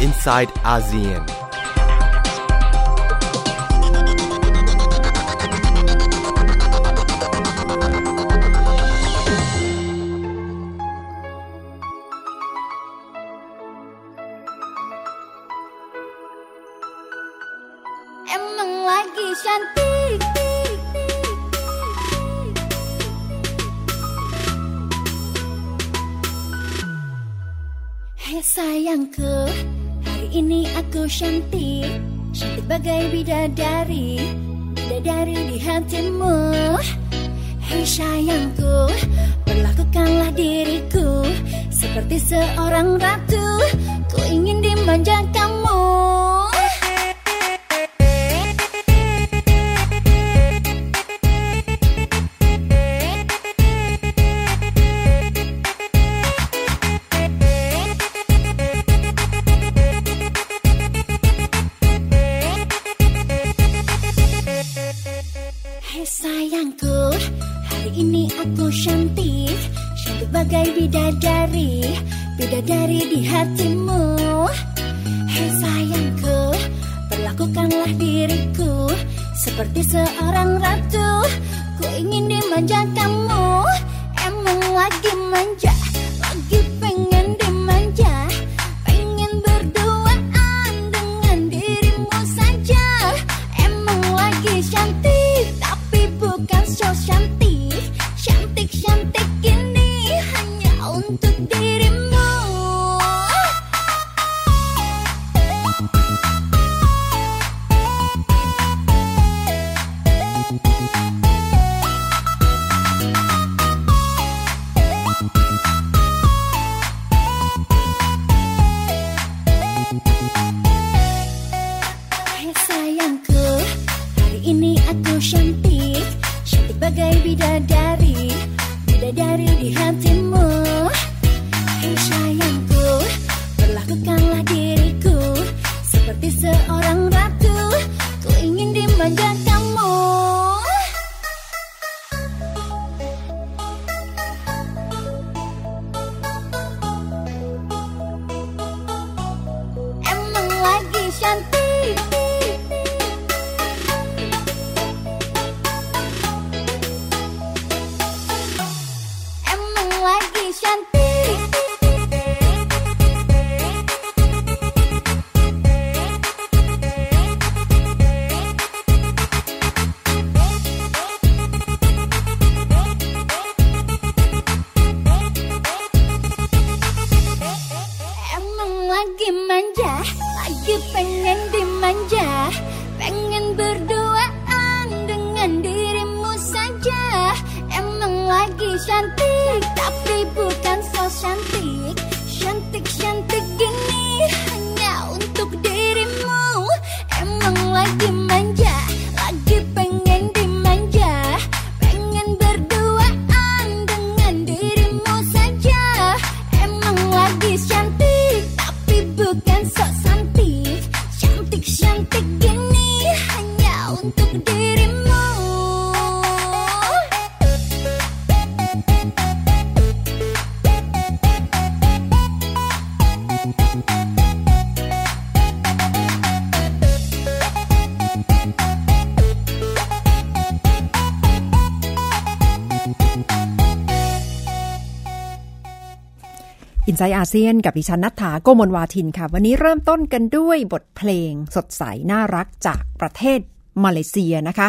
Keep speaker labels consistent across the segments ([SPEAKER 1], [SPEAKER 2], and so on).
[SPEAKER 1] inside ASEAN.
[SPEAKER 2] Aku cantik Cantik bagai bidadari Bidadari di hatimu. Hei sayangku Perlakukanlah diriku Seperti seorang ratu. Ku ingin dimanja
[SPEAKER 3] ไซต์อาเซียนกับดิฉันนัฐถาโกมลวาทินค่ะ วันนี้เริ่มต้นกันด้วยบทเพลงสดใสน่ารักจากประเทศมาเลเซียนะคะ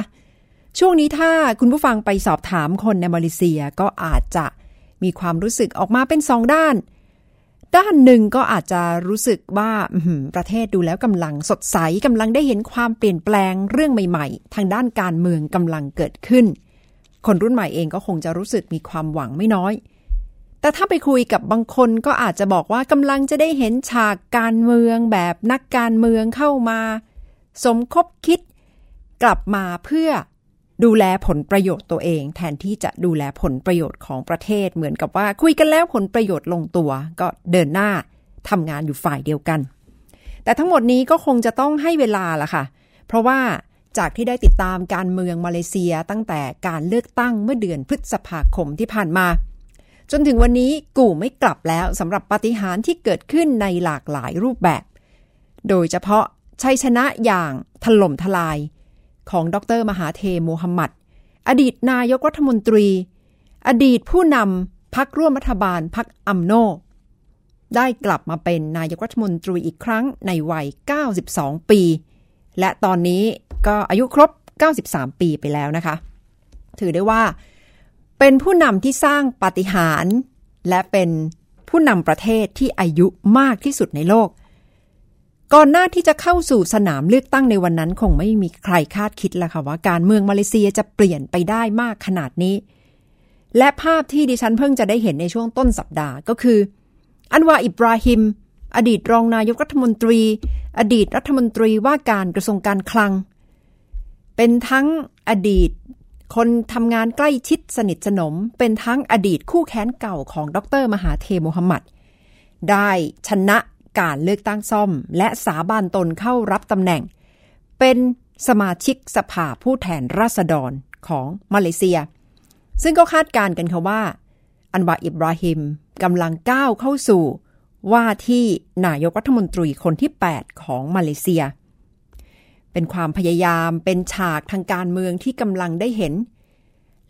[SPEAKER 3] ช่วงนี้ถ้าคุณผู้ฟังไปสอบถามคนในมาเลเซียก็อาจจะมีความรู้สึกออกมาเป็นสองด้าน ด้านหนึ่งก็อาจจะรู้สึกว่าประเทศดูแล้วกำลังสดใสกำลังได้เห็นความเปลี่ยนแปลงเรื่องใหม่ๆ ทางด้านการเมืองกำลังเกิดขึ้น คนรุ่นใหม่เองก็คงจะรู้สึกมีความหวังไม่น้อย แต่ถ้าไปคุยกับบางคนก็อาจจะบอกว่ากำลังจะได้เห็นฉากการเมืองแบบนักการเมืองเข้ามา สมคบคิด กลับมาเพื่อดูแลผลประโยชน์ตัวเอง แทนที่จะดูแลผลประโยชน์ของประเทศเหมือนกับว่าคุยกันแล้วผลประโยชน์ลงตัว ก็เดินหน้าทำงานอยู่ฝ่ายเดียวกัน แต่ทั้งหมดนี้ก็คงจะต้องให้เวลาล่ะค่ะ เพราะว่าจากที่ได้ติดตามการเมืองมาเลเซียตั้งแต่การเลือกตั้งเมื่อเดือนพฤษภาคมที่ผ่านมา จนถึงวันนี้กู่ไม่กลับแล้วสำหรับปาฏิหาริย์ที่เกิดขึ้นในหลากหลายรูปแบบ โดยเฉพาะชัยชนะอย่างถล่มทลายของดรมหาเทโมฮัมหมัด อดีตนายกรัฐมนตรี อดีตผู้นำพักร่วมรัฐบาลพักอัมโน ได้กลับมาเป็นนายกรัฐมนตรีอีกครั้งในวัย 92 ปี และตอนนี้ก็อายุครบ 93 ปีไปแล้วนะคะ ถือได้ว่า เป็นผู้นำที่สร้างปาฏิหาริย์และเป็นผู้นำประเทศที่อายุมากที่สุดในโลก ก่อนหน้าที่จะเข้าสู่สนามเลือกตั้งในวันนั้นคงไม่มีใครคาดคิดละค่ะว่าการเมืองมาเลเซียจะเปลี่ยนไปได้มากขนาดนี้ และภาพที่ดิฉันเพิ่งจะได้เห็นในช่วงต้นสัปดาห์ก็คือ อันวาอิบราฮิม อดีตรองนายกรัฐมนตรี อดีตรัฐมนตรีว่าการกระทรวงการคลัง เป็นทั้งอดีต คนทำงานใกล้ชิดสนิทสนม เป็นทั้งอดีตคู่แค้นเก่าของดรมหาเทโมฮัมหมัด ได้ชนะการเลือกตั้งซ่อม และสาบานตนเข้ารับตำแหน่ง เป็นสมาชิกสภาผู้แทนราษฎรของมาเลเซีย ซึ่งก็คาดการกันค่ะว่า อันวาอิบราฮิมกำลังก้าวเข้าสู่ ว่าที่นายกรัฐมนตรีคนที่ 8 ของมาเลเซีย เป็นความพยายามเป็นฉากทางการเมืองที่กำลังได้เห็น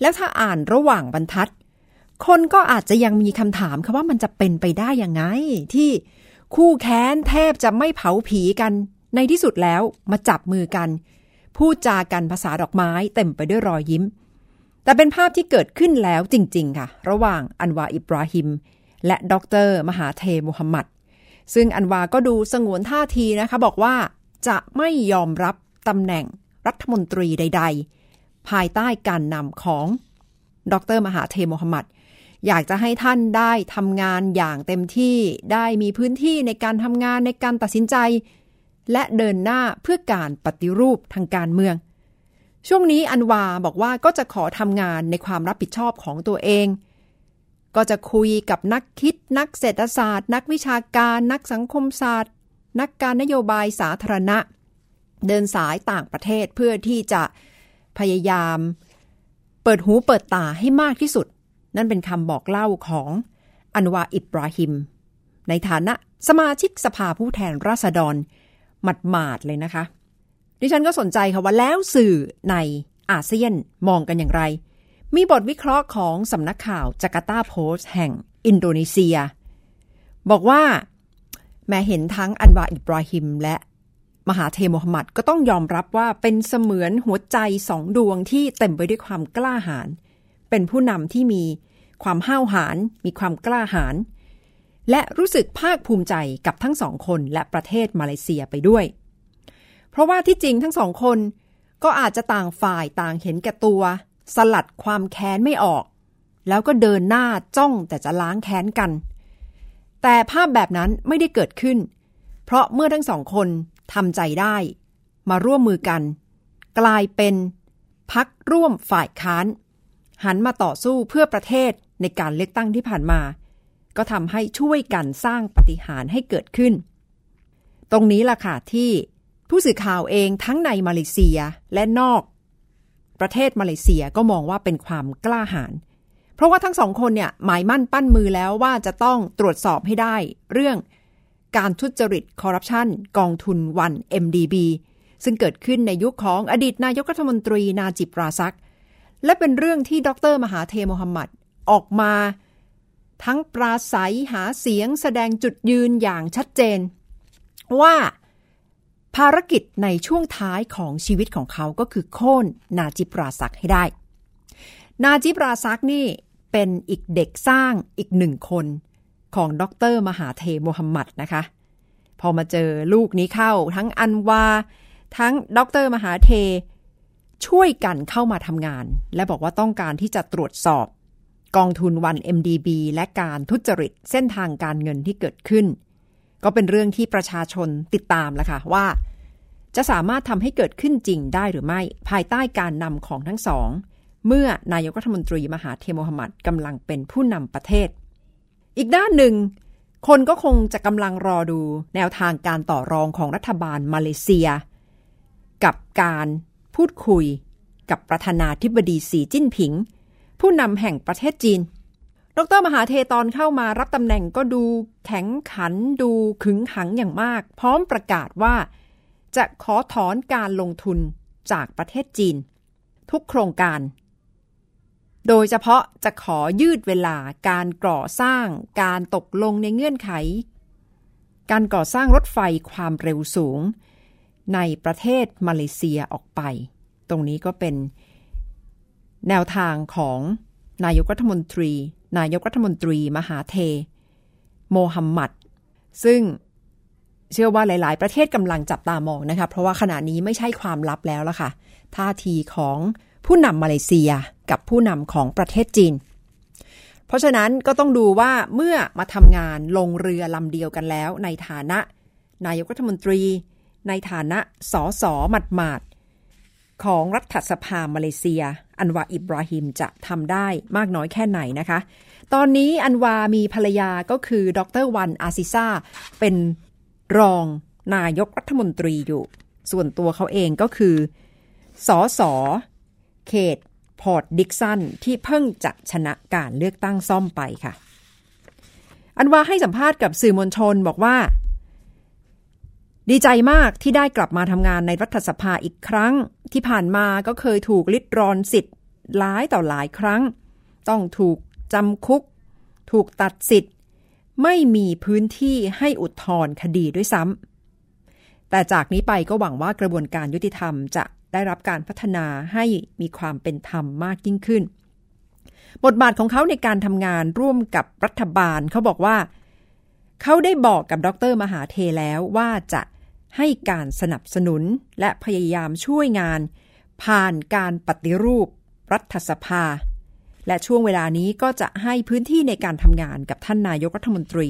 [SPEAKER 3] แล้วถ้าอ่านระหว่างบรรทัด คนก็อาจจะยังมีคำถามค่ะว่ามันจะเป็นไปได้ยังไง ที่คู่แค้นแทบจะไม่เผาผีกัน ในที่สุดแล้วมาจับมือกัน พูดจากันภาษาดอกไม้เต็มไปด้วยรอยยิ้ม แต่เป็นภาพที่เกิดขึ้นแล้วจริง ๆ ค่ะ ระหว่างอันวาอิบราฮิม และดร มหาเทมุฮัมมัดซึ่งอันวาก็ดูสงวนท่าทีนะคะ บอกว่า จะไม่ยอมรับตำแหน่งรัฐมนตรีใด ๆ ภายใต้การนำของดรมหาเทมฮัมหมัดอยากจะให้ท่านได้ทำงานอย่างเต็มที่ได้มีพื้นที่ในการทำงานในการตัดสินใจ และเดินหน้าเพื่อการปฏิรูปทางการเมือง ช่วงนี้อันวาบอกว่าก็จะขอทำงานในความรับผิดชอบของตัวเอง ก็จะคุยกับนักคิดนักเศรษฐศาสตร์ นักวิชาการ นักสังคมศาสตร์ นักการนโยบายสาธารณะ เดินสายต่างประเทศเพื่อที่จะพยายาม เปิดหูเปิดตาให้มากที่สุด นั่นเป็นคำบอกเล่าของอันวาอิบราฮิม ในฐานะสมาชิกสภาผู้แทนราษฎรหมัดหมาดเลยนะคะ ดิฉันก็สนใจค่ะว่าแล้วสื่อในอาเซียนมองกันอย่างไร มีบทวิเคราะห์ของสำนักข่าวจาการ์ตาโพสต์แห่งอินโดนีเซีย บอกว่า แม้เห็นทั้งอันวาอิบราฮิมและมหาเทมฮัมหมัดก็ต้องยอมรับว่าเป็นเสมือนหัวใจสองดวงที่เต็มไปด้วยความกล้าหาญเป็นผู้นำที่มีความห้าวหาญมีความกล้าหาญและรู้สึกภาคภูมิใจกับทั้งสองคนและประเทศมาเลเซียไปด้วย เพราะว่าที่จริงทั้งสองคนก็อาจจะต่างฝ่ายต่างเห็นแก่ตัว สลัดความแค้นไม่ออก แล้วก็เดินหน้าจ้องแต่จะล้างแค้นกัน แต่ภาพแบบนั้นไม่ได้เกิดขึ้น เพราะเมื่อทั้งสองคนทำใจได้ มาร่วมมือกัน กลายเป็นพักร่วมฝ่ายค้าน หันมาต่อสู้เพื่อประเทศในการเลือกตั้งที่ผ่านมา ก็ทำให้ช่วยกันสร้างปฏิหารให้เกิดขึ้น ตรงนี้ล่ะค่ะที่ผู้สื่อข่าวเองทั้งในมาเลเซียและนอก ประเทศมาเลเซียก็มองว่าเป็นความกล้าหาญเราะว่าทั้งสองคนเนี่ยหมายมั่นปั้นมือแล้วว่าจะต้องตรวจสอบให้ได้ เรื่องการทุจริตคอร์รัปชันกองทุนวัน MDB ซึ่งเกิดขึ้นในยุคของอดีตนายกรัฐมนตรีนาจิปราซัก และเป็นเรื่องที่ดรมหาเทมฮัมมัดออกมา ทั้งปราศัยหาเสียงแสดงจุดยืนอย่างชัดเจน ว่าภารกิจในช่วงท้ายของชีวิตของเขาก็คือโค่นนาจิปราซักให้ได้ นาจิปราซักนี่ เป็นอีกเด็กสร้างอีกหนึ่งคนของดรมหาเทโมฮัมหมัดนะคะ พอมาเจอลูกนี้เข้า ทั้งอันวา ทั้งดรมหาเท ช่วยกันเข้ามาทำงาน และบอกว่าต้องการที่จะตรวจสอบ กองทุนวัน MDB และการทุจริตเส้นทางการเงินที่เกิดขึ้น ก็เป็นเรื่องที่ประชาชนติดตามแล้วค่ะว่า จะสามารถทำให้เกิดขึ้นจริงได้หรือไม่ ภายใต้การนำของทั้งสอง เมื่อนายกรัฐมนตรีมหาเทโมฮัมหมัดกำลังเป็นผู้นำประเทศ อีกด้านหนึ่ง คนก็คงจะกำลังรอดูแนวทางการต่อรองของรัฐบาลมาเลเซีย กับการพูดคุยกับประธานาธิบดีสีจิ้นผิง ผู้นำแห่งประเทศจีน ดรมหาเทตอนเข้ามารับตำแหน่งก็ดูแข็งขันดูขึงขังอย่างมาก พร้อมประกาศว่า จะขอถอนการลงทุนจากประเทศจีน ทุกโครงการ โดยเฉพาะจะขอยืดเวลาการก่อสร้าง การตกลงในเงื่อนไข การก่อสร้างรถไฟความเร็วสูง ในประเทศมาเลเซียออกไป ตรงนี้ก็เป็น แนวทางของนายกรัฐมนตรี นายกรัฐมนตรีมหาเท โมฮัมหมัด ซึ่งเชื่อว่าหลาย ๆ ประเทศกำลังจับตามองนะคะ เพราะว่าขณะนี้ไม่ใช่ความลับแล้วล่ะค่ะ ท่าทีของ ผู้นำมาเลเซียกับผู้นำของประเทศจีน เพราะฉะนั้นก็ต้องดูว่าเมื่อมาทำงานลงเรือลำเดียวกันแล้ว ในฐานะ นายกรัฐมนตรี ในฐานะสอสอหมัดหมาดของรัฐสภามาเลเซีย อันวาอิบราฮิมจะทำได้มากน้อยแค่ไหนนะคะ ตอนนี้อันวามีภรรยาก็คือดรวันอาซิซาเป็นรองนายกรัฐมนตรีอยู่ ส่วนตัวเขาเองก็คือสอสอ เขตพอร์ตดิกสันที่เพิ่งจะชนะการเลือกตั้งซ่อมไปค่ะ อันวาให้สัมภาษณ์กับสื่อมวลชนบอกว่า ดีใจมากที่ได้กลับมาทำงานในรัฐสภาอีกครั้ง ที่ผ่านมาก็เคยถูกลิดรอนสิทธิ์หลายต่อหลายครั้ง ต้องถูกจำคุก ถูกตัดสิทธิ์ ไม่มีพื้นที่ให้อุทธรณ์คดีด้วยซ้ำแต่จากนี้ไปก็หวังว่ากระบวนการยุติธรรมจะ ได้รับการพัฒนาให้มีความเป็นธรรมมากยิ่งขึ้น บทบาทของเขาในการทำงานร่วมกับรัฐบาลเขาบอกว่า เขาได้บอกกับดรมหาเทแล้วว่าจะให้การสนับสนุนและพยายามช่วยงาน ผ่านการปฏิรูป รัฐสภา และช่วงเวลานี้ก็จะให้พื้นที่ในการทำงานกับท่านนายกรัฐมนตรี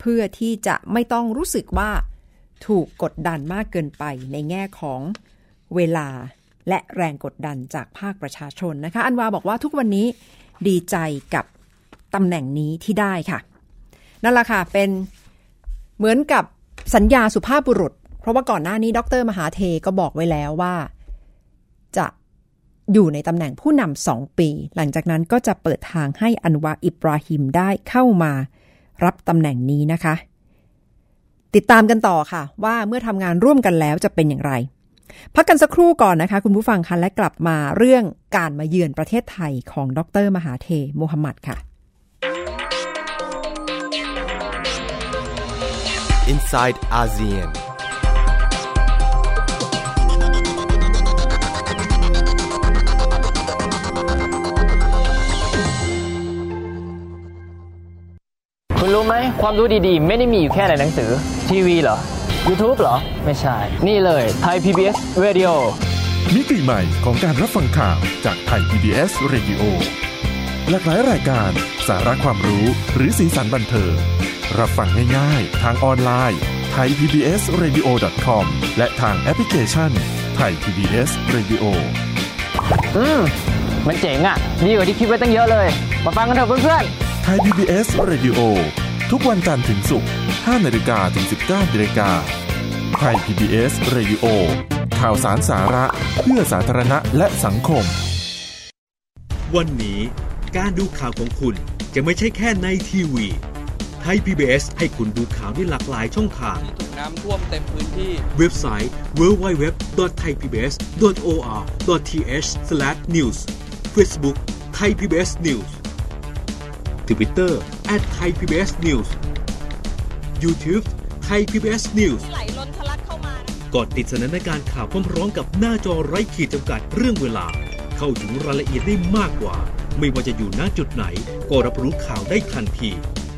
[SPEAKER 3] เพื่อที่จะไม่ต้องรู้สึกว่าถูกกดดันมากเกินไปในแง่ของ เวลาและแรงกดดันจากภาคประชาชนนะคะ อันวาบอกว่าทุกวันนี้ดีใจกับตำแหน่งนี้ที่ได้ค่ะ นั่นแหละค่ะ เป็นเหมือนกับสัญญาสุภาพบุรุษ เพราะว่าก่อนหน้านี้ ดร มหาเทก็บอกไว้แล้วว่า จะอยู่ในตำแหน่งผู้นำสองปี หลังจากนั้นก็จะเปิดทางให้อันวาอิบราฮิมได้เข้ามารับตำแหน่งนี้นะคะ ติดตามกันต่อค่ะ ว่าเมื่อทำงานร่วมกันแล้วจะเป็นอย่างไร พักกันสักครู่ก่อนนะคะ คุณผู้ฟังคะและกลับมาเรื่องการมาเยือนประเทศไทยของดร มหาเทโมฮัมหมัดค่ะ
[SPEAKER 1] inside ASEAN.
[SPEAKER 4] คุณรู้ไหมความรู้ดีๆ ไม่ได้มีอยู่แค่ในหนังสือ ทีวีเหรอ YouTube เหรอ ไม่ใช่ นี่เลยไทย PBS Radio
[SPEAKER 5] มิติใหม่ของการรับฟังข่าวจากไทย PBS Radio หลากหลายรายการสาระความรู้หรือสีสันบันเทิงรับฟังง่ายๆ ทางออนไลน์ไทย PBS Radio com และทางแอปพลิเคชันไทย PBS Radio
[SPEAKER 4] อืม มันเจ๋งอะ่ะ ดีกว่าที่คิดไว้ตั้งเยอะเลย มาฟังกันเถอะเพื่อน
[SPEAKER 5] ไทย PBS Radio ทุกวันจันทร์ถึงศุกร์5นาฬิกาถึง 19นาฬิกาไทย PBS Radio ข่าวสารสาระเพื่อสาธารณะและสังคม
[SPEAKER 6] วันนี้การดูข่าวของคุณจะไม่ใช่แค่ในทีวีไทย PBS ให้คุณดูข่าวได้หลากหลายช่องทาง
[SPEAKER 7] ถูกน้ำท่วมเต็มพื้นที่
[SPEAKER 6] เว็บไซต์ www.thaipbs.or.th/news Facebook Thai PBS News Twitter @thaipbsnews YouTube Thai PBS News
[SPEAKER 7] ไหลล้นทะลักเข้ามานะ
[SPEAKER 6] กดติดสนันในการข่าวพร้อมๆกับหน้าจอไร้ขีดจำกัดเรื่องเวลา เข้าถึงรายละเอียดได้มากกว่า ไม่ว่าจะอยู่ณจุดไหน ก็รับรู้ข่าวได้ทันที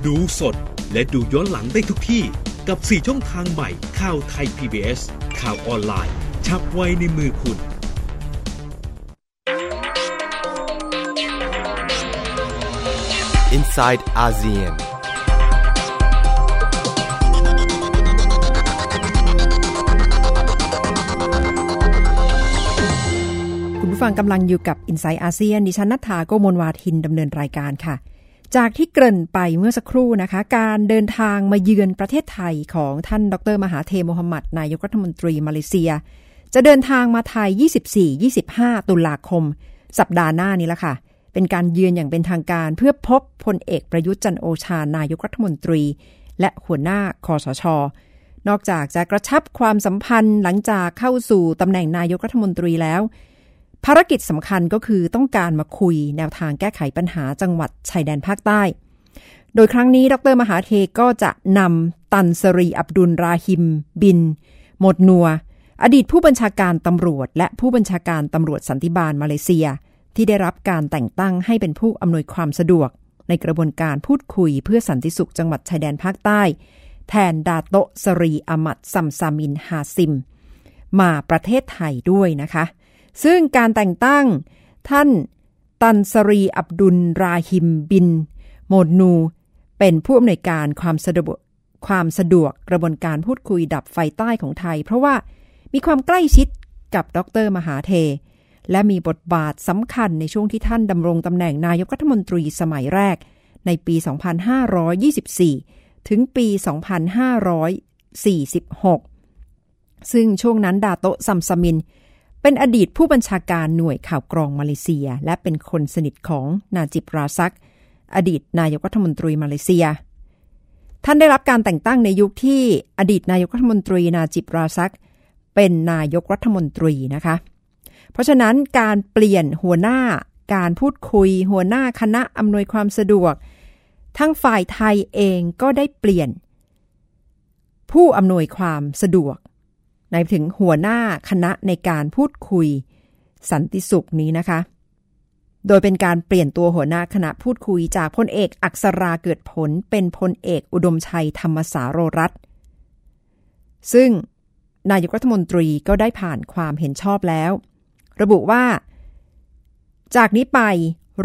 [SPEAKER 6] ดูสดและดูย้อนหลังได้ทุกที่ กับ 4 ช่องทางใหม่ข่าวไทย PBS ข่าวออนไลน์ ชับไว้ในมือคุณ
[SPEAKER 1] inside ASEAN.
[SPEAKER 3] คุณผู้ฟังกำลังอยู่กับ i n s i ซต์อาเซียนดิฉันนัฐาโกโมลวาทินดำเนินรายการค่ะ จากที่เกริ่นไปเมื่อสักครู่นะคะ การเดินทางมาเยือนประเทศไทยของท่านดรมหาเทโมฮัมหมัดนายกรัฐมนตรีมาเลเซีย จะเดินทางมาไทย 24-25 ตุลาคม สัปดาห์หน้านี้ละค่ะ เป็นการเยือนอย่างเป็นทางการเพื่อพบพลเอกประยุทธ์จันโอชานายกรัฐมนตรี และหัวหน้าคอสช นอกจากจะกระชับความสัมพันธ์หลังจากเข้าสู่ตำแหน่งนายกรัฐมนตรีแล้ว ภารกิจสำคัญก็คือต้องการมาคุยแนวทางแก้ไขปัญหาจังหวัดชายแดนภาคใต้ โดยครั้งนี้ดรมหาเทก็จะนำตันสรีอับดุลราฮิม บินหมดนัว อดีตผู้บัญชาการตำรวจ และผู้บัญชาการตำรวจสันติบาลมาเลเซีย ที่ได้รับการแต่งตั้งให้เป็นผู้อำนวยความสะดวก ในกระบวนการพูดคุยเพื่อสันติสุขจังหวัดชายแดนภาคใต้ แทนดาโตสรีอามัดซัมซามินฮาซิม มาประเทศไทยด้วยนะคะ ซึ่งการแต่งตั้งท่านตันสรีอับดุลราฮิมบิน โมดนู เป็นผู้อำนวยการความสะดวกความสะดวกกระบวนการพูดคุยดับไฟใต้ของไทย เพราะว่ามีความใกล้ชิดกับดรมหาเท และมีบทบาทสำคัญในช่วงที่ท่านดำรงตำแหน่งนายกรัฐมนตรีสมัยแรก ในปี 2524 ถึงปี 2546 ซึ่งช่วงนั้นดาโตะซัมซามิน เป็นอดีตผู้บัญชาการหน่วยข่าวกรองมาเลเซีย และเป็นคนสนิทของนาจิบราซัก อดีตนายกรัฐมนตรีมาเลเซีย ท่านได้รับการแต่งตั้งในยุคที่อดีตนายกรัฐมนตรีนาจิบราซัก เป็นนายกรัฐมนตรีนะคะ เพราะฉะนั้นการเปลี่ยนหัวหน้า การพูดคุย หัวหน้าคณะอำนวยความสะดวก ทั้งฝ่ายไทยเองก็ได้เปลี่ยน ผู้อำนวยความสะดวกในถึงหัวหน้าคณะในการพูดคุย สันติสุขนี้นะคะ โดยเป็นการเปลี่ยนตัวหัวหน้าคณะพูดคุยจากพลเอกอักษราเกิดผลเป็นพลเอกอุดมชัยธรรมสาโรรัตซึ่งนายกรัฐมนตรีก็ได้ผ่านความเห็นชอบแล้ว ระบุว่า จากนี้ไป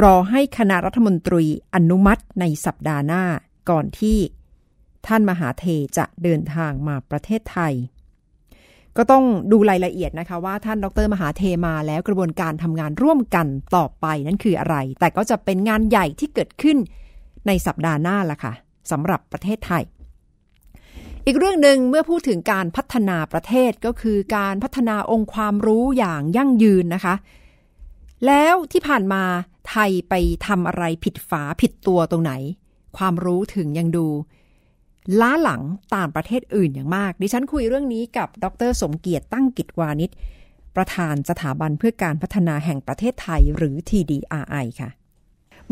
[SPEAKER 3] รอให้คณะรัฐมนตรีอนุมัติในสัปดาห์หน้าก่อนที่ท่านมหาเทจะเดินทางมาประเทศไทย ก็ต้องดูรายละเอียดนะคะว่าท่านดรมหาเทมาแล้วกระบวนการทำงานร่วมกันต่อไปนั้นคืออะไร แต่ก็จะเป็นงานใหญ่ที่เกิดขึ้นในสัปดาห์หน้าละค่ะสำหรับประเทศไทย อีกเรื่องหนึ่งเมื่อพูดถึงการพัฒนาประเทศก็คือการพัฒนาองค์ความรู้อย่างยั่งยืนนะคะ แล้วที่ผ่านมาไทยไปทำอะไรผิดฝาผิดตัวตรงไหน ความรู้ถึงยังดู ล้าหลังต่ามประเทศอื่นอย่างมาก ดิฉันคุยเรื่องนี้กับ ดร สมเกียรติตั้งกิจวานิชประธานสถาบันเพื่อการพัฒนาแห่งประเทศไทยหรือ TDRI ค่ะ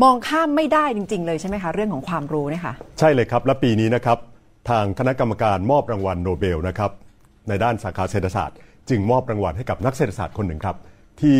[SPEAKER 3] มองข้ามไม่ได้จริง ๆ เลยใช่ไหมคะ เรื่องของความรู้เนี่ยค่ะ
[SPEAKER 8] ใช่เลยครับ และปีนี้นะครับ ทางคณะกรรมการมอบรางวัลโนเบลนะครับในด้านสาขาเศรษฐศาสตร์ จึงมอบรางวัลให้กับนักเศรษฐศาสตร์คนหนึ่งครับ ที่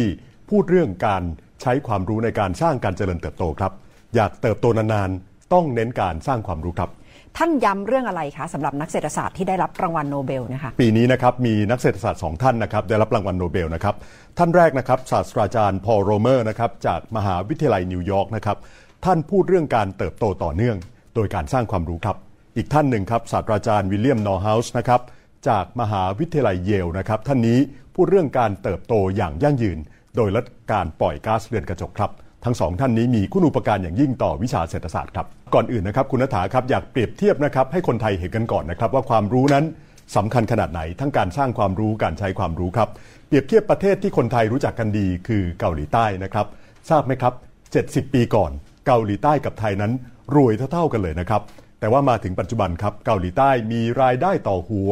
[SPEAKER 8] พูดเรื่องการใช้ความรู้ในการสร้างการเจริญเติบโตครับ อยากเติบโตนานๆต้องเน้นการสร้างความรู้ครับ
[SPEAKER 3] ท่านย้ำเรื่องอะไรคะสำหรับนักเศรษฐศาสตร์ที่ได้รับรางวัลโนเบลนะคะ
[SPEAKER 8] ปีนี้นะครับมีนักเศรษฐศาสตร์สองท่านนะครับได้รับรางวัลโนเบลนะครับท่านแรกนะครับศาสตราจารย์พอลโรเมอร์นะครับจากมหาวิทยาลัยนิวยอร์กนะครับท่านพูดเรื่องการเติบโตต่อเนื่อง โดยการสร้างความรู้ครับ อีกท่านหนึ่งครับศาสตราจารย์วิลเลียมนอร์ดเฮาส์นะครับจากมหาวิทยาลัยเยลนะครับท่านนี้พูดเรื่องการเติบโตอย่างยั่งยืน โดยลดการปล่อยก๊าซเรือนกระจกครับทั้งสองท่านนี้มีคุณูปการอย่างยิ่งต่อวิชาเศรษฐศาสตร์ครับก่อนอื่นนะครับคุณนัฐาครับอยากเปรียบเทียบนะครับให้คนไทยเห็นกันก่อนนะครับว่าความรู้นั้นสำคัญขนาดไหน ทั้งการสร้างความรู้การใช้ความรู้ครับ เปรียบเทียบประเทศที่คนไทยรู้จักกันดีคือเกาหลีใต้นะครับ ทราบไหมครับ 70 ปีก่อน เกาหลีใต้กับไทยนั้นรวยเท่าๆกันเลยนะครับ แต่ว่ามาถึงปัจจุบันครับเกาหลีใต้มีรายได้ต่อหัว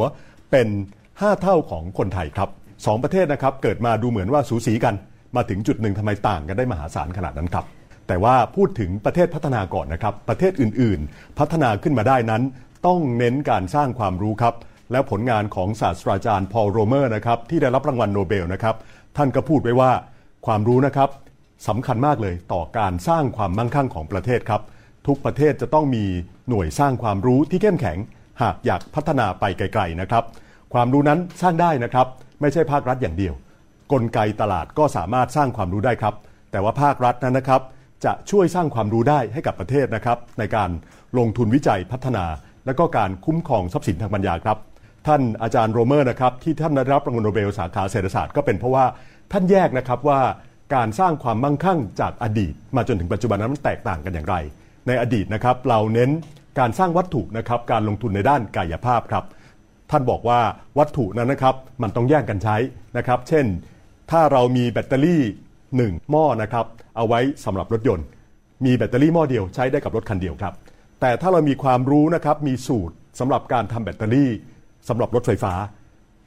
[SPEAKER 8] เป็น 5 เท่าของคนไทยครับสองประเทศนะครับเกิดมาดูเหมือนว่าสูสีกัน มาถึงจุดหนึ่งทำไมต่างกันได้มหาศาลขนาดนั้นครับ แต่ว่าพูดถึงประเทศพัฒนาก่อนนะครับ ประเทศอื่นๆ พัฒนาขึ้นมาได้นั้น ต้องเน้นการสร้างความรู้ครับ และผลงานของศาสตราจารย์พอลโรเมอร์นะครับที่ได้รับรางวัลโนเบลนะครับท่านก็พูดไว้ว่าความรู้นะครับสำคัญมากเลยต่อการสร้างความมั่งคั่งของประเทศครับ ทุกประเทศจะต้องมีหน่วยสร้างความรู้ที่เข้มแข็ง หากอยากพัฒนาไปไกลๆนะครับ ความรู้นั้นสร้างได้นะครับ ไม่ใช่ภาครัฐอย่างเดียว กลไกตลาดก็สามารถสร้างความรู้ได้ครับ แต่ว่าภาครัฐนั้นนะครับ จะช่วยสร้างความรู้ได้ให้กับประเทศนะครับ ในการลงทุนวิจัยพัฒนา และก็การคุ้มครองทรัพย์สินทางปัญญาครับ ท่านอาจารย์โรเมอร์นะครับที่ท่านได้รับรางวัลโนเบลสาขาเศรษฐศาสตร์ก็เป็นเพราะว่าท่านแยกนะครับว่าการสร้างความมั่งคั่งจากอดีต มาจนถึงปัจจุบันนั้นมันแตกต่างกันอย่างไร ในอดีตนะครับเราเน้นการสร้างวัตถุนะครับการลงทุนในด้านกายภาพครับท่านบอกว่าวัตถุนั้นนะครับมันต้องแย่งกันใช้นะครับ เช่น ถ้าเรามีแบตเตอรี่ 1. หม้อนะครับเอาไว้สำหรับรถยนต์ มีแบตเตอรี่หม้อเดียวใช้ได้กับรถคันเดียวครับ แต่ถ้าเรามีความรู้นะครับมีสูตรสำหรับการทำแบตเตอรี่สำหรับรถไฟฟ้า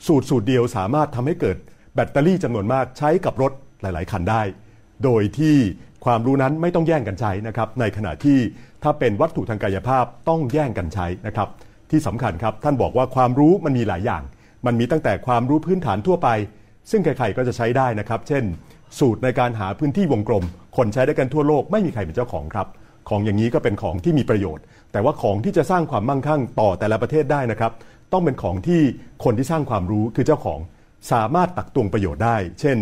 [SPEAKER 8] สูตรสูตรเดียวสามารถทำให้เกิดแบตเตอรี่จำนวนมากใช้กับรถหลาย ๆ คันได้ โดยที่ ความรู้นั้นไม่ต้องแย่งกันใช้นะครับในขณะที่ถ้าเป็นวัตถุทางกายภาพต้องแย่งกันใช้นะครับที่สำคัญครับท่านบอกว่าความรู้มันมีหลายอย่าง มันมีตั้งแต่ความรู้พื้นฐานทั่วไป ซึ่งใครๆก็จะใช้ได้นะครับ เช่น สูตรในการหาพื้นที่วงกลม คนใช้ได้กันทั่วโลกไม่มีใครเป็นเจ้าของครับ ของอย่างนี้ก็เป็นของที่มีประโยชน์ แต่ว่าของที่จะสร้างความมั่งคั่งต่อแต่ละประเทศได้นะครับ ต้องเป็นของที่คนที่สร้างความรู้คือเจ้าของ สามารถตักตวงประโยชน์ได้ เช่น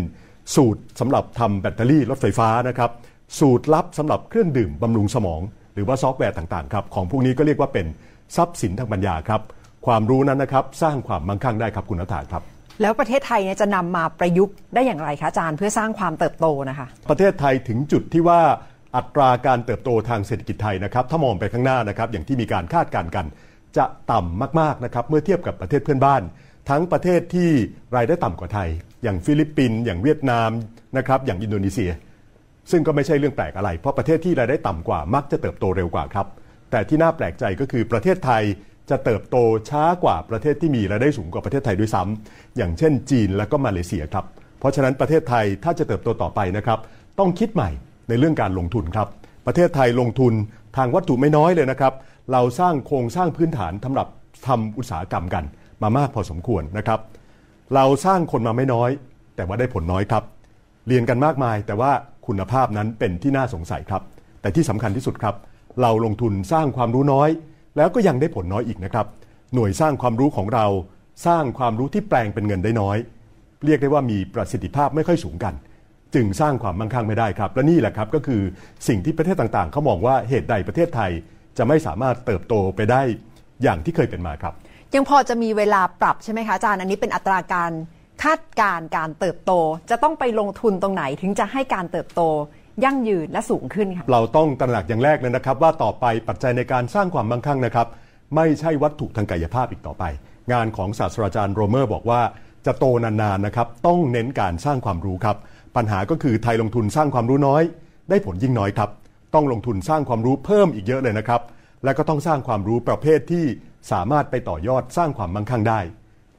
[SPEAKER 8] สูตรสำหรับทำแบตเตอรี่รถไฟฟ้านะครับ สูตรลับสำหรับเครื่องดื่มบำรุงสมอง หรือว่าซอฟต์แวร์ต่างๆครับของพวกนี้ก็เรียกว่าเป็นทรัพย์สินทางปัญญาครับ ความรู้นั้นนะครับสร้างความมั่งคั่งได้ครับคุณนัฐาครับ
[SPEAKER 3] แล้วประเทศไทยเนี่ยจะนำมาประยุกต์ได้อย่างไรคะอาจารย์เพื่อสร้างความเติบโตนะคะ
[SPEAKER 8] ประเทศไทยถึงจุดที่ว่าอัตราการเติบโตทางเศรษฐกิจไทยนะครับ ถ้ามองไปข้างหน้านะครับอย่างที่มีการคาดการณ์กัน จะต่ำมากๆนะครับเมื่อเทียบกับประเทศเพื่อนบ้าน ทั้งประเทศที่รายได้ต่ำกว่าไทย อย่างฟิลิปปินส์อย่างเวียดนามนะครับอย่างอินโดนีเซีย ซึ่งก็ไม่ใช่เรื่องแปลกอะไร เพราะประเทศที่รายได้ต่ำกว่ามักจะเติบโตเร็วกว่าครับ แต่ที่น่าแปลกใจก็คือประเทศไทยจะเติบโตช้ากว่าประเทศที่มีรายได้สูงกว่าประเทศไทยด้วยซ้ำอย่างเช่น จีนและก็มาเลเซียครับเพราะฉะนั้นประเทศไทยถ้าจะเติบโตต่อไปนะครับต้องคิดใหม่ในเรื่องการลงทุนครับ ประเทศไทยลงทุนทางวัตถุไม่น้อยเลยนะครับ เราสร้างโครงสร้างพื้นฐานสำหรับทำอุตสาหกรรมกัน มามากพอสมควรนะครับ เราสร้างคนมาไม่น้อย แต่ว่าได้ผลน้อยครับ เรียนกันมากมาย แต่ว่าคุณภาพนั้นเป็นที่น่าสงสัยครับ แต่ที่สำคัญที่สุดครับ เราลงทุนสร้างความรู้น้อย แล้วก็ยังได้ผลน้อยอีกนะครับ หน่วยสร้างความรู้ของเรา สร้างความรู้ที่แปลงเป็นเงินได้น้อย เรียกได้ว่ามีประสิทธิภาพไม่ค่อยสูงกัน จึงสร้างความมั่งคั่งไม่ได้ครับ และนี่แหละครับก็คือสิ่งที่ประเทศต่างๆเขามองว่าเหตุใดประเทศไทยจะไม่สามารถเติบโตไปได้อย่างที่เคยเป็นมาครับ
[SPEAKER 3] ยังพอจะมีเวลาปรับใช่ไหมคะอาจารย์ อันนี้เป็นอัตราการคาดการการเติบโต จะต้องไปลงทุนตรงไหนถึงจะให้การเติบโตยั่งยืนและสูงขึ้นค่ะ
[SPEAKER 8] เราต้องตระหนักอย่างแรกเลยนะครับ ว่าต่อไปปัจจัยในการสร้างความมั่งคั่งนะครับ ไม่ใช่วัตถุทางกายภาพอีกต่อไป งานของศาสตราจารย์โรเมอร์บอกว่าจะโตนานๆนะครับต้องเน้นการสร้างความรู้ครับ ปัญหาก็คือไทยลงทุนสร้างความรู้น้อย ได้ผลยิ่งน้อยครับ ต้องลงทุนสร้างความรู้เพิ่มอีกเยอะเลยนะครับ และก็ต้องสร้างความรู้ประเภทที่ สามารถไปต่อยอดสร้างความมั่งคั่งได้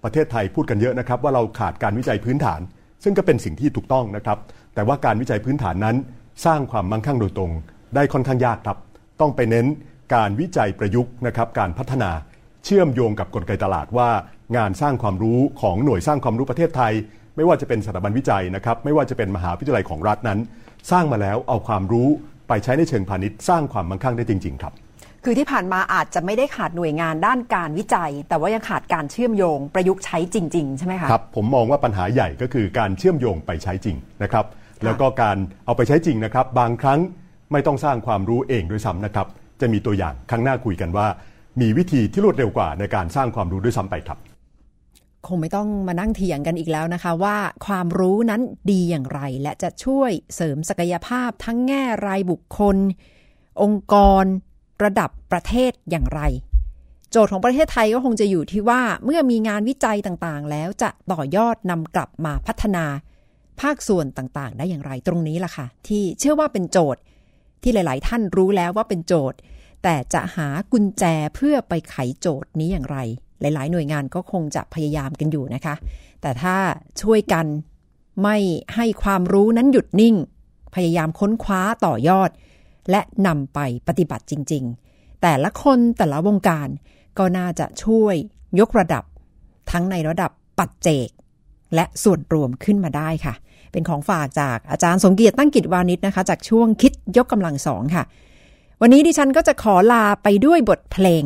[SPEAKER 8] ประเทศไทยพูดกันเยอะนะครับว่าเราขาดการวิจัยพื้นฐาน ซึ่งก็เป็นสิ่งที่ถูกต้องนะครับ แต่ว่าการวิจัยพื้นฐานนั้น สร้างความมั่งคั่งโดยตรง ได้ค่อนข้างยากครับ ต้องไปเน้นการวิจัยประยุกต์นะครับการพัฒนาเชื่อมโยงกับกลไกตลาดว่า งานสร้างความรู้ของหน่วยสร้างความรู้ประเทศไทย ไม่ว่าจะเป็นสถาบันวิจัยนะครับไม่ว่าจะเป็นมหาวิทยาลัยของรัฐนั้น สร้างมาแล้วเอาความรู้ไปใช้ในเชิงพาณิชย์สร้างความมั่งคั่งได้จริง ๆ ครับ
[SPEAKER 3] คือที่ผ่านมาอาจจะไม่ได้ขาดหน่วยงานด้านการวิจัย แต่ว่ายังขาดการเชื่อมโยงประยุกต์ใช้จริง ๆ ใช่ไหมคะ
[SPEAKER 8] ครับผมมองว่าปัญหาใหญ่ก็คือการเชื่อมโยงไปใช้จริงนะครับ แล้วก็การเอาไปใช้จริงนะครับ บางครั้งไม่ต้องสร้างความรู้เองด้วยซ้ำนะครับ จะมีตัวอย่างครั้งหน้าคุยกันว่า มีวิธีที่รวดเร็วกว่าในการสร้างความรู้ด้วยซ้ำไปครับ
[SPEAKER 3] คงไม่ต้องมานั่งเถียงกันอีกแล้วนะคะ ว่าความรู้นั้นดีอย่างไร และจะช่วยเสริมศักยภาพทั้งแง่รายบุคคล องค์กร ระดับประเทศอย่างไร โจทย์ของประเทศไทยก็คงจะอยู่ที่ว่าเมื่อมีงานวิจัยต่างๆ แล้วจะต่อยอดนำกลับมาพัฒนา ภาคส่วนต่างๆ ได้อย่างไรตรงนี้ล่ะค่ะ ที่เชื่อว่าเป็นโจทย์ที่หลาย ๆ ท่านรู้แล้วว่าเป็นโจทย์ แต่จะหากุญแจเพื่อไปไขโจทย์นี้อย่างไร หลาย ๆ หน่วยงานก็คงจะพยายามกันอยู่นะคะ แต่ถ้าช่วยกันไม่ให้ความรู้นั้นหยุดนิ่ง พยายามค้นคว้าต่อยอด และนำไปปฏิบัติจริง ๆ แต่ละคนแต่ละวงการก็น่าจะช่วยยกระดับ ทั้งในระดับปัจเจก และส่วนรวมขึ้นมาได้ค่ะ เป็นของฝากจากอาจารย์สมเกียรติตั้งกิจวานิชนะคะ จากช่วงคิดยกกำลังสองค่ะ วันนี้ดิฉันก็จะขอลาไปด้วยบทเพลง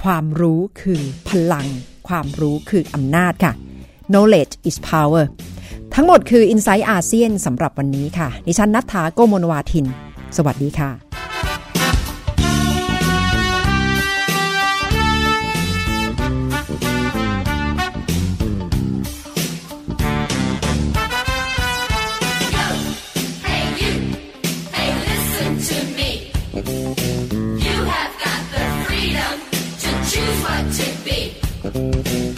[SPEAKER 3] ความรู้คือพลัง ความรู้คืออำนาจค่ะ knowledge is power ทั้งหมดคือ i n s i ซต์อาเซียนสำหรับวันนี้ค่ะ ดิฉันนัทธาโกโมลวาทิน สวัสดีค่ะ
[SPEAKER 2] Hey you,